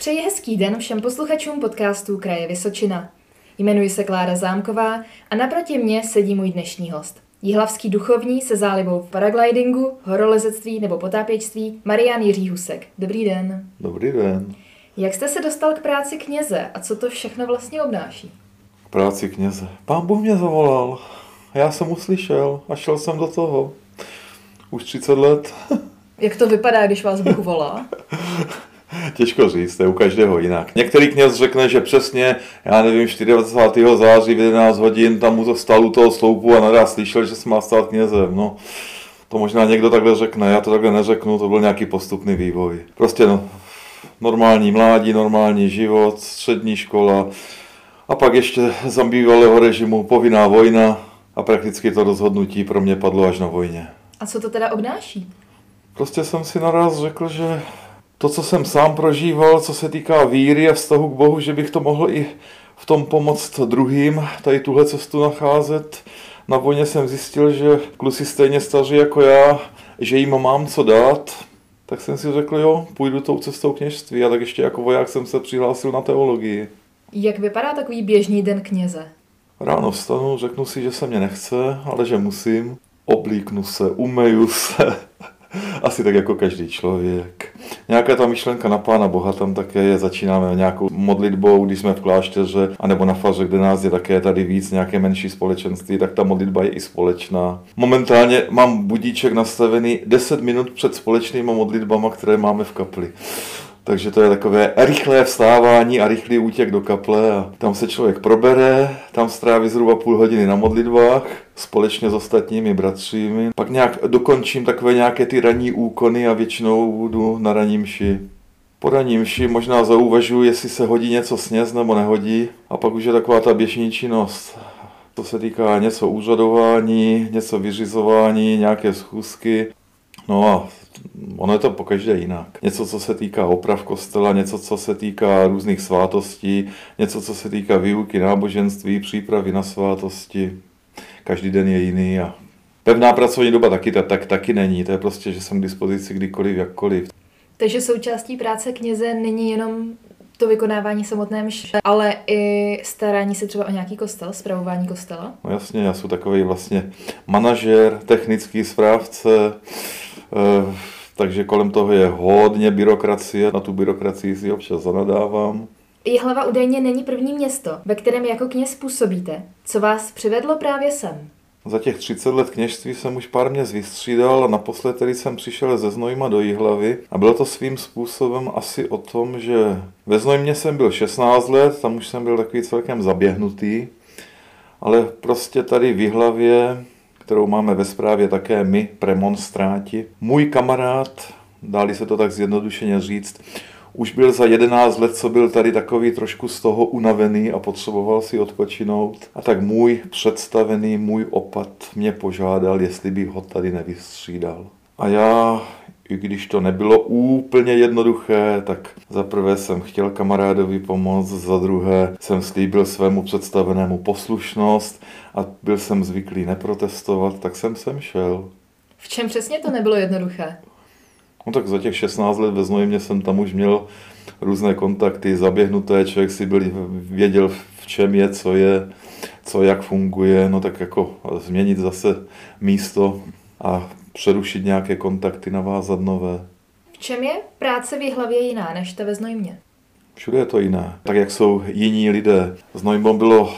Přeji hezký den všem posluchačům podcastu Kraje Vysočina. Jmenuji se Klára Zámková a naproti mně sedí můj dnešní host. Jihlavský duchovní se zálibou v paraglidingu, horolezectví nebo potápěčství Marian Jiří Husek. Dobrý den. Dobrý den. Jak jste se dostal k práci kněze a co to všechno vlastně obnáší? K práci kněze. Pán Bůh mě zavolal. Já jsem uslyšel a šel jsem do toho. Už 30 let. Jak to vypadá, když vás Bůh volá? Těžko říct, to je u každého jinak. Některý kněz řekne, že přesně, já nevím, 24. září v 11 hodin tam mu to stál u toho sloupu a naraz slyšel, že se má stát knězem. No, to možná někdo takhle řekne, já to takhle neřeknu, to byl nějaký postupný vývoj. Prostě no, normální mládí, normální život, střední škola a pak ještě za bývalého režimu povinná vojna a prakticky to rozhodnutí pro mě padlo až na vojně. A co to teda obnáší? Prostě jsem si naraz řekl, že to, co jsem sám prožíval, co se týká víry a vztahu k Bohu, že bych to mohl i v tom pomoct druhým, tady tuhle cestu nacházet. Na vojně jsem zjistil, že kluci stejně staří jako já, že jim mám co dát, tak jsem si řekl, jo, půjdu tou cestou kněžství a tak ještě jako voják jsem se přihlásil na teologii. Jak vypadá takový běžný den kněze? Ráno vstanu, řeknu si, že se mě nechce, ale že musím. Oblíknu se, umeju se, asi tak jako každý člověk. Nějaká ta myšlenka na Pána Boha tam také je, začínáme nějakou modlitbou, když jsme v klášteře, anebo na faře, kde nás je také tady víc, nějaké menší společenství, tak ta modlitba je i společná. Momentálně mám budíček nastavený 10 minut před společnými modlitbama, které máme v kapli. Takže to je takové rychlé vstávání a rychlý útěk do kaple a tam se člověk probere, tam stráví zhruba půl hodiny na modlitbách společně s ostatními bratřími. Pak nějak dokončím takové nějaké ty ranní úkony a většinou jdu na ranní mši. Po ranní mši možná zauvažuji, jestli se hodí něco sněz nebo nehodí a pak už je taková ta běžní činnost. To se týká něco úřadování, něco vyřizování, nějaké schůzky. No a ono je to po každé jinak. Něco, co se týká oprav kostela, něco, co se týká různých svátostí, něco, co se týká výuky náboženství, přípravy na svátosti. Každý den je jiný a pevná pracovní doba taky, tak, taky není. To je prostě, že jsem k dispozici kdykoliv, jakkoliv. Takže součástí práce kněze není jenom to vykonávání samotné mše, ale i starání se třeba o nějaký kostel, zpravování kostela? No jasně, já jsem takový vlastně manažer, technický správce, takže kolem toho je hodně byrokracie, na tu byrokracii si občas zanadávám. Jihlava údajně není první město, ve kterém jako kněz působíte. Co vás přivedlo právě sem? Za těch 30 let kněžství jsem už pár měst vystřídal a naposled tedy jsem přišel ze Znojma do Jihlavy a bylo to svým způsobem asi o tom, že ve Znojmě jsem byl 16 let, tam už jsem byl takový celkem zaběhnutý, ale prostě tady v Jihlavě, kterou máme ve správě také my, premonstráti, můj kamarád, dáli se to tak zjednodušeně říct, už byl za 11 let, co byl tady takový trošku z toho unavený a potřeboval si odpočinout. A tak můj představený, můj opat mě požádal, jestli bych ho tady nevystřídal. A já, i když to nebylo úplně jednoduché, tak za prvé jsem chtěl kamarádovi pomoct, za druhé jsem slíbil svému představenému poslušnost a byl jsem zvyklý neprotestovat, tak jsem sem šel. V čem přesně to nebylo jednoduché? No tak za těch 16 let ve Znojmě jsem tam už měl různé kontakty, zaběhnuté, člověk si byl, věděl, v čem je, co je, co jak funguje, no tak jako změnit zase místo a přerušit nějaké kontakty, navázat nové. V čem je práce v hlavě jiná než ta ve Znojmě? Všude je to jiné. Tak jak jsou jiní lidé. Znojmo bylo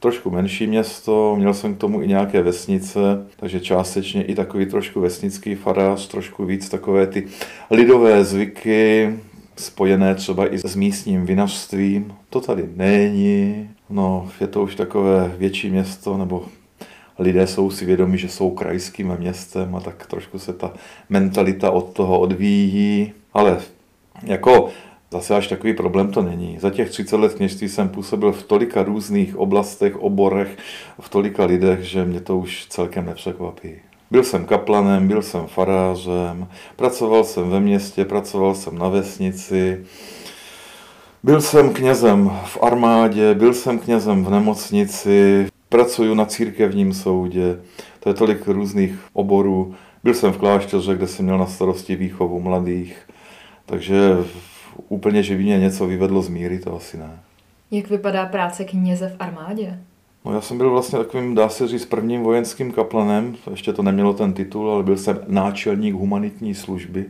trošku menší město, měl jsem k tomu i nějaké vesnice, takže částečně i takový trošku vesnický farář, trošku víc takové ty lidové zvyky, spojené třeba i s místním vinařstvím. To tady není, no je to už takové větší město, nebo lidé jsou si vědomi, že jsou krajským městem a tak trošku se ta mentalita od toho odvíjí, ale jako Zase až takový problém to není. Za těch 30 let kněžství jsem působil v tolika různých oblastech, oborech, v tolika lidech, že mě to už celkem nepřekvapí. Byl jsem kaplanem, byl jsem farářem, pracoval jsem ve městě, pracoval jsem na vesnici, byl jsem knězem v armádě, byl jsem knězem v nemocnici, pracuji na církevním soudě, to je tolik různých oborů. Byl jsem v klášteře, kde jsem měl na starosti výchovu mladých, takže úplně, že by mě něco vyvedlo z míry, to asi ne. Jak vypadá práce kněze v armádě? No já jsem byl vlastně takovým, dá se říct, prvním vojenským kaplanem, ještě to nemělo ten titul, ale byl jsem náčelník humanitní služby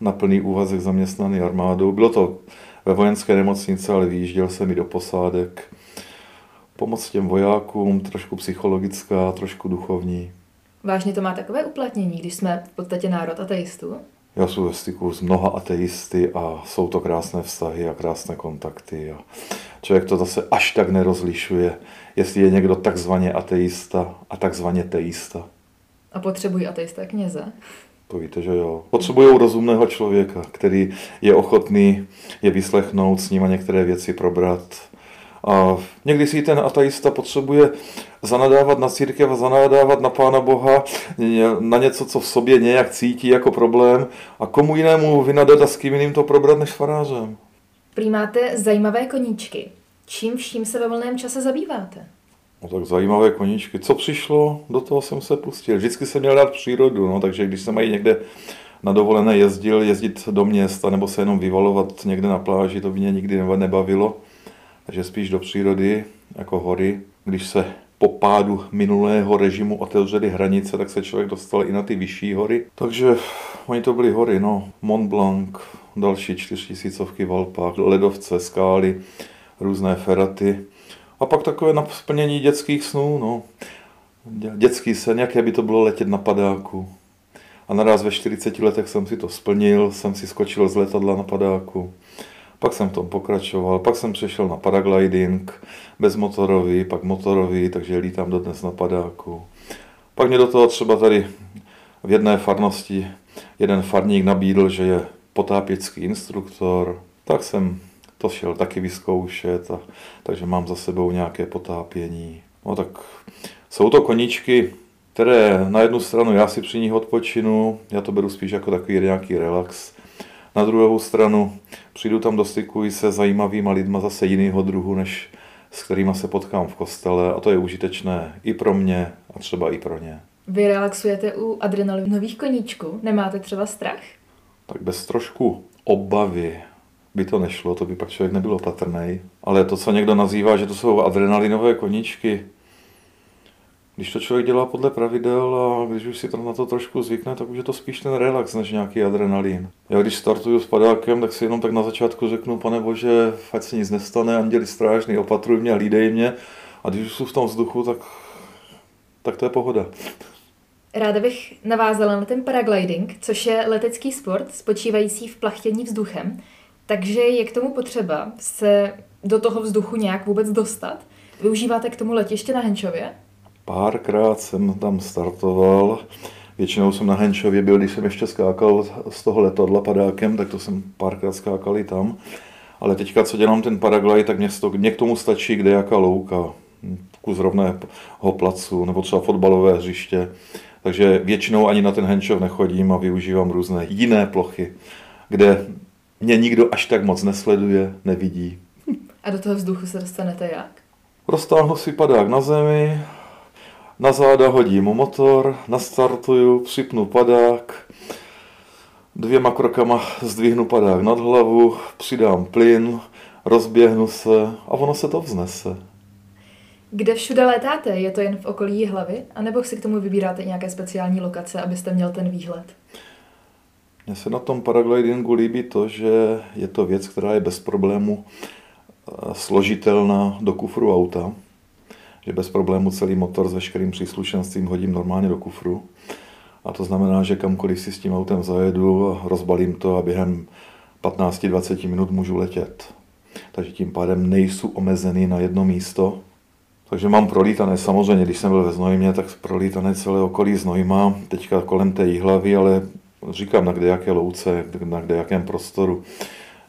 na plný úvazek zaměstnaný armádou. Bylo to ve vojenské nemocnici, ale vyjížděl jsem i do posádek. Pomoc těm vojákům, trošku psychologická, trošku duchovní. Vážně to má takové uplatnění, když jsme v podstatě národ ateistů? Já jsem ve styku s mnoha ateisty a jsou to krásné vztahy a krásné kontakty. A člověk to zase až tak nerozlišuje, jestli je někdo takzvaně ateista a takzvaně teista. A potřebují ateisté kněze? To víte, že jo. Potřebují rozumného člověka, který je ochotný je vyslechnout, s nima některé věci probrat. A někdy si ten ateista potřebuje zanadávat na církev a zanadávat na Pána Boha, na něco, co v sobě nějak cítí jako problém a komu jinému vynadat a s kým jiným to probrat než farářem. Prý máte zajímavé koníčky. Čím vším se ve volném čase zabýváte? No tak zajímavé koníčky. Co přišlo, do toho jsem se pustil. Vždycky jsem měl rád přírodu, no, takže když jsem mají někde na dovolené jezdil, jezdit do města nebo se jenom vyvalovat někde na pláži, to by mě nikdy nebavilo. Takže spíš do přírody, jako hory. Když se po pádu minulého režimu otevřely hranice, tak se člověk dostal i na ty vyšší hory. Takže oni to byly hory, no. Mont Blanc, další čtyřtisícovky v Alpách, ledovce, skály, různé feraty. A pak takové naplnění dětských snů, no. Dětský sen, jaké by to bylo letět na padáku. A naraz ve 40 letech jsem si to splnil, jsem si skočil z letadla na padáku. Pak jsem v tom pokračoval, pak jsem přešel na paragliding, bezmotorový, pak motorový, takže lítám dodnes na padáku. Pak mě do toho třeba tady v jedné farnosti jeden farník nabídl, že je potápěcký instruktor, tak jsem to šel taky vyzkoušet, a, takže mám za sebou nějaké potápění. No tak jsou to koníčky, které na jednu stranu já si při nich odpočinu, já to beru spíš jako takový nějaký relax. Na druhou stranu přijdu tam do styku i se zajímavýma lidma zase jiného druhu, než s kterými se potkám v kostele a to je užitečné i pro mě a třeba i pro ně. Vy relaxujete u adrenalinových koníčků? Nemáte třeba strach? Tak bez trošku obavy by to nešlo, to by pak člověk nebyl opatrný. Ale to, co někdo nazývá, že to jsou adrenalinové koníčky, když to člověk dělá podle pravidel a když už si to na to trošku zvykne, tak už je to spíš ten relax než nějaký adrenalin. Já když startuju s padákem, tak si jenom tak na začátku řeknu, pane bože, ať se nic nestane, anděli strážný, opatruj mě a lídej mě. A když už jsou v tom vzduchu, tak, tak to je pohoda. Ráda bych navázala na ten paragliding, což je letecký sport spočívající v plachtění vzduchem. Takže je k tomu potřeba se do toho vzduchu nějak vůbec dostat. Využíváte k tomu letiště na Henčově? Párkrát jsem tam startoval. Většinou jsem na Henčově byl, když jsem ještě skákal z toho letadla padákem, tak to jsem párkrát skákal i tam. Ale teďka, co dělám ten paraglide, tak mě, to, mě k tomu stačí kde jaká louka, kus rovného placu, nebo třeba fotbalové hřiště. Takže většinou ani na ten Henčov nechodím a využívám různé jiné plochy, kde mě nikdo až tak moc nesleduje, nevidí. A do toho vzduchu se dostanete jak? Roztáhnu si padák na zemi, na záda hodím motor, nastartuju, připnu padák, dvěma krokama zdvihnu padák nad hlavu, přidám plyn, rozběhnu se a ono se to vznese. Kde všude létáte? Je to jen v okolí hlavy? A nebo si k tomu vybíráte nějaké speciální lokace, abyste měl ten výhled? Mně se na tom paraglidingu líbí to, že je to věc, která je bez problému eh, složitelná do kufru auta že bez problému celý motor s veškerým příslušenstvím hodím normálně do kufru. A to znamená, že kamkoliv si s tím autem zajedu rozbalím to a během 15-20 minut můžu letět. Takže tím pádem nejsou omezený na jedno místo. Takže mám prolítané, samozřejmě, když jsem byl ve Znojmě, tak prolítané celé okolí Znojma, teďka kolem té hlavy, ale říkám na kde jaké louce, na kde jakém prostoru.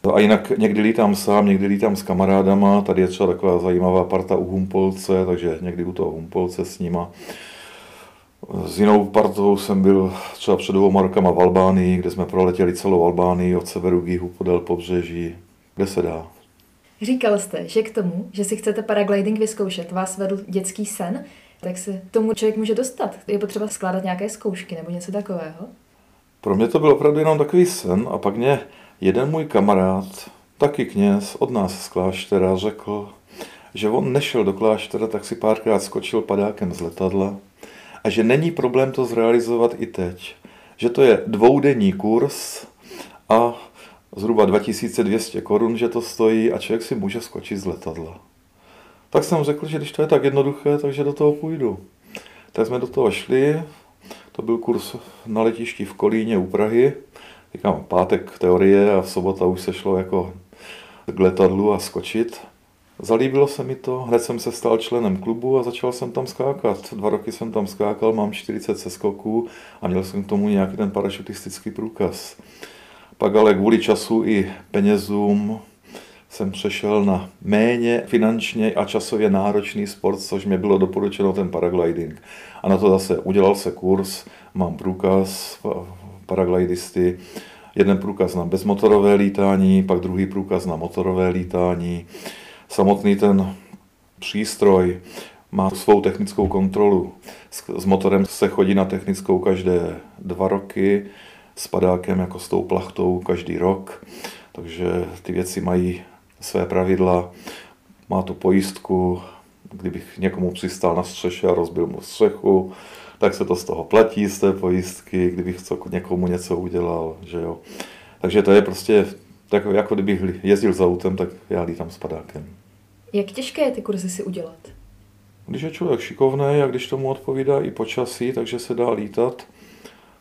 No a jinak někdy lítám sám, někdy lítám s kamarádama, tady je třeba taková zajímavá parta u Humpolce, takže někdy u toho Humpolce s nima. S jinou partou jsem byl třeba před dvouma rokama v Albánii, kde jsme proletěli celou Albánii od severu k jihu podél pobřeží, kde se dá. Říkal jste, že k tomu, že si chcete paragliding vyzkoušet, vás vedl dětský sen, tak se tomu člověk může dostat. Je potřeba skládat nějaké zkoušky nebo něco takového? Pro mě to byl opravdu jenom takový sen a pak mě jeden můj kamarád, taky kněz od nás z kláštera, řekl, že on nešel do kláštera, tak si párkrát skočil padákem z letadla a že není problém to zrealizovat i teď. Že to je dvoudenní kurz a zhruba 2200 korun, že to stojí a člověk si může skočit z letadla. Tak jsem řekl, že když to je tak jednoduché, takže do toho půjdu. Tak jsme do toho šli, to byl kurz na letišti v Kolíně u Prahy. Říkám, pátek teorie a v sobota už se šlo jako k letadlu a skočit. Zalíbilo se mi to, hned jsem se stal členem klubu a začal jsem tam skákat. Dva roky jsem tam skákal, mám 40 seskoků a měl jsem k tomu nějaký ten parašutistický průkaz. Pak ale kvůli času i penězům jsem přešel na méně finančně a časově náročný sport, což mě bylo doporučeno ten paragliding. A na to zase udělal se kurz, mám průkaz paraglidisty, jeden průkaz na bezmotorové lítání, pak druhý průkaz na motorové lítání. Samotný ten přístroj má svou technickou kontrolu. S, motorem se chodí na technickou každé dva roky, s padákem jako s tou plachtou každý rok, takže ty věci mají své pravidla, má tu pojistku, kdybych někomu přistál na střeše a rozbil mu střechu, tak se to z toho platí, z té pojistky, kdybych co, někomu něco udělal, že jo. Takže to je prostě tak, jako kdybych jezdil za autem, tak já lítám s padákem. Jak těžké je ty kurzy si udělat? Když je člověk šikovný a když tomu odpovídá i počasí, takže se dá lítat,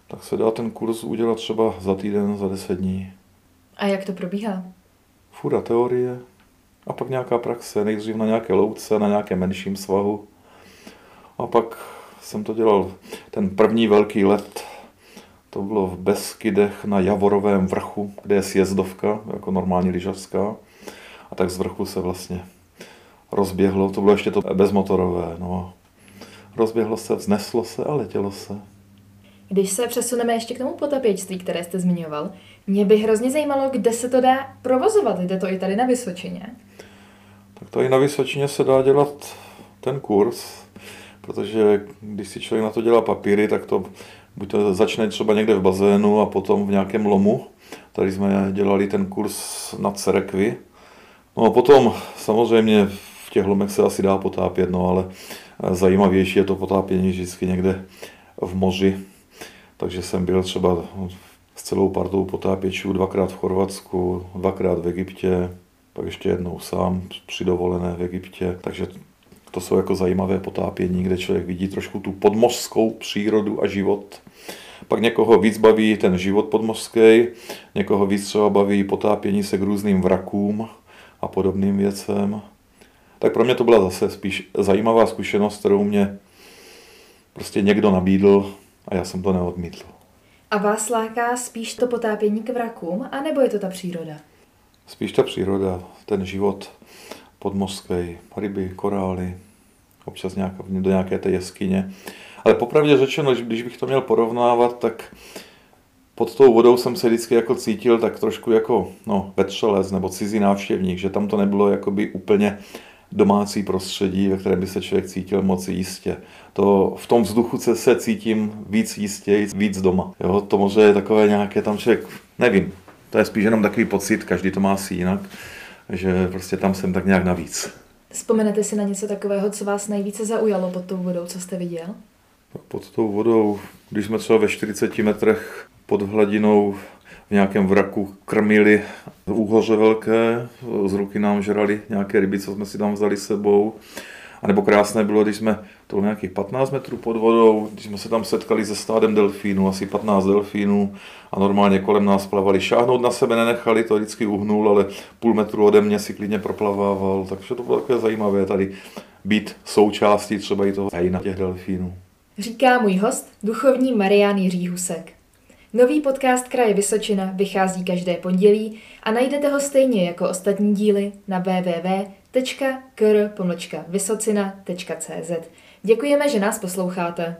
tak se dá ten kurz udělat třeba za týden, za deset dní. A jak to probíhá? Fura teorie a pak nějaká praxe, nejdřív na nějaké louce, na nějakém menším svahu. A pak jsem to dělal, ten první velký let, to bylo v Beskydech na Javorovém vrchu, kde je sjezdovka, jako normální lyžařská. A tak z vrchu se vlastně rozběhlo, to bylo ještě to bezmotorové, no. Rozběhlo se, vzneslo se a letělo se. Když se přesuneme ještě k tomu potapěčství, které jste zmiňoval, mě by hrozně zajímalo, kde se to dá provozovat. Jde to i tady na Vysočině? Tak tady na Vysočině se dá dělat ten kurz, protože když si člověk na to dělá papíry, tak to buď to začne třeba někde v bazénu a potom v nějakém lomu. Tady jsme dělali ten kurz na Cerekvi. No a potom samozřejmě v těch lomech se asi dá potápět, no ale zajímavější je to potápění vždycky někde v moři, takže jsem byl třeba s celou partou potápěčů dvakrát v Chorvatsku, dvakrát v Egyptě, pak ještě jednou sám při dovolené v Egyptě. Takže to jsou jako zajímavé potápění, kde člověk vidí trošku tu podmořskou přírodu a život. Pak někoho víc baví ten život podmořský, někoho víc třeba baví potápění se k různým vrakům a podobným věcem. Tak pro mě to byla zase spíš zajímavá zkušenost, kterou mě prostě někdo nabídl a já jsem to neodmítl. A vás láká spíš to potápění k vrakům, anebo je to ta příroda? Spíš ta příroda, ten život podmořský, ryby, korály, občas nějak, do nějaké té jeskyně. Ale popravdě řečeno, když bych to měl porovnávat, tak pod tou vodou jsem se vždycky jako cítil tak trošku jako no, vetřelec nebo cizí návštěvník, že tam to nebylo jakoby úplně domácí prostředí, ve kterém by se člověk cítil moc jistě. To v tom vzduchu se, se cítím víc jistě, víc doma. Jo, to moře je takové nějaké, tam člověk, nevím, to je spíš jenom takový pocit, každý to má asi jinak, že prostě tam jsem tak nějak navíc. Vzpomenete si na něco takového, co vás nejvíce zaujalo pod tou vodou, co jste viděl? Pod tou vodou, když jsme třeba ve 40 metrech pod hladinou v nějakém vraku krmili úhoře velké, z ruky nám žrali nějaké ryby, co jsme si tam vzali sebou. A nebo krásné bylo, když jsme, to bylo nějakých 15 metrů pod vodou, když jsme se tam setkali se stádem delfínů, asi 15 delfínů a normálně kolem nás plavali. Šáhnout na sebe nenechali, to vždycky uhnul, ale půl metru ode mě si klidně proplavával, takže to bylo takové zajímavé tady být součástí třeba i toho na těch delfínů. Říká můj host, duchovní Marián Jiří Husek. Nový podcast Kraje Vysočina vychází každé pondělí a najdete ho stejně jako ostatní díly na www.kr.vysocina.cz. Děkujeme, že nás posloucháte.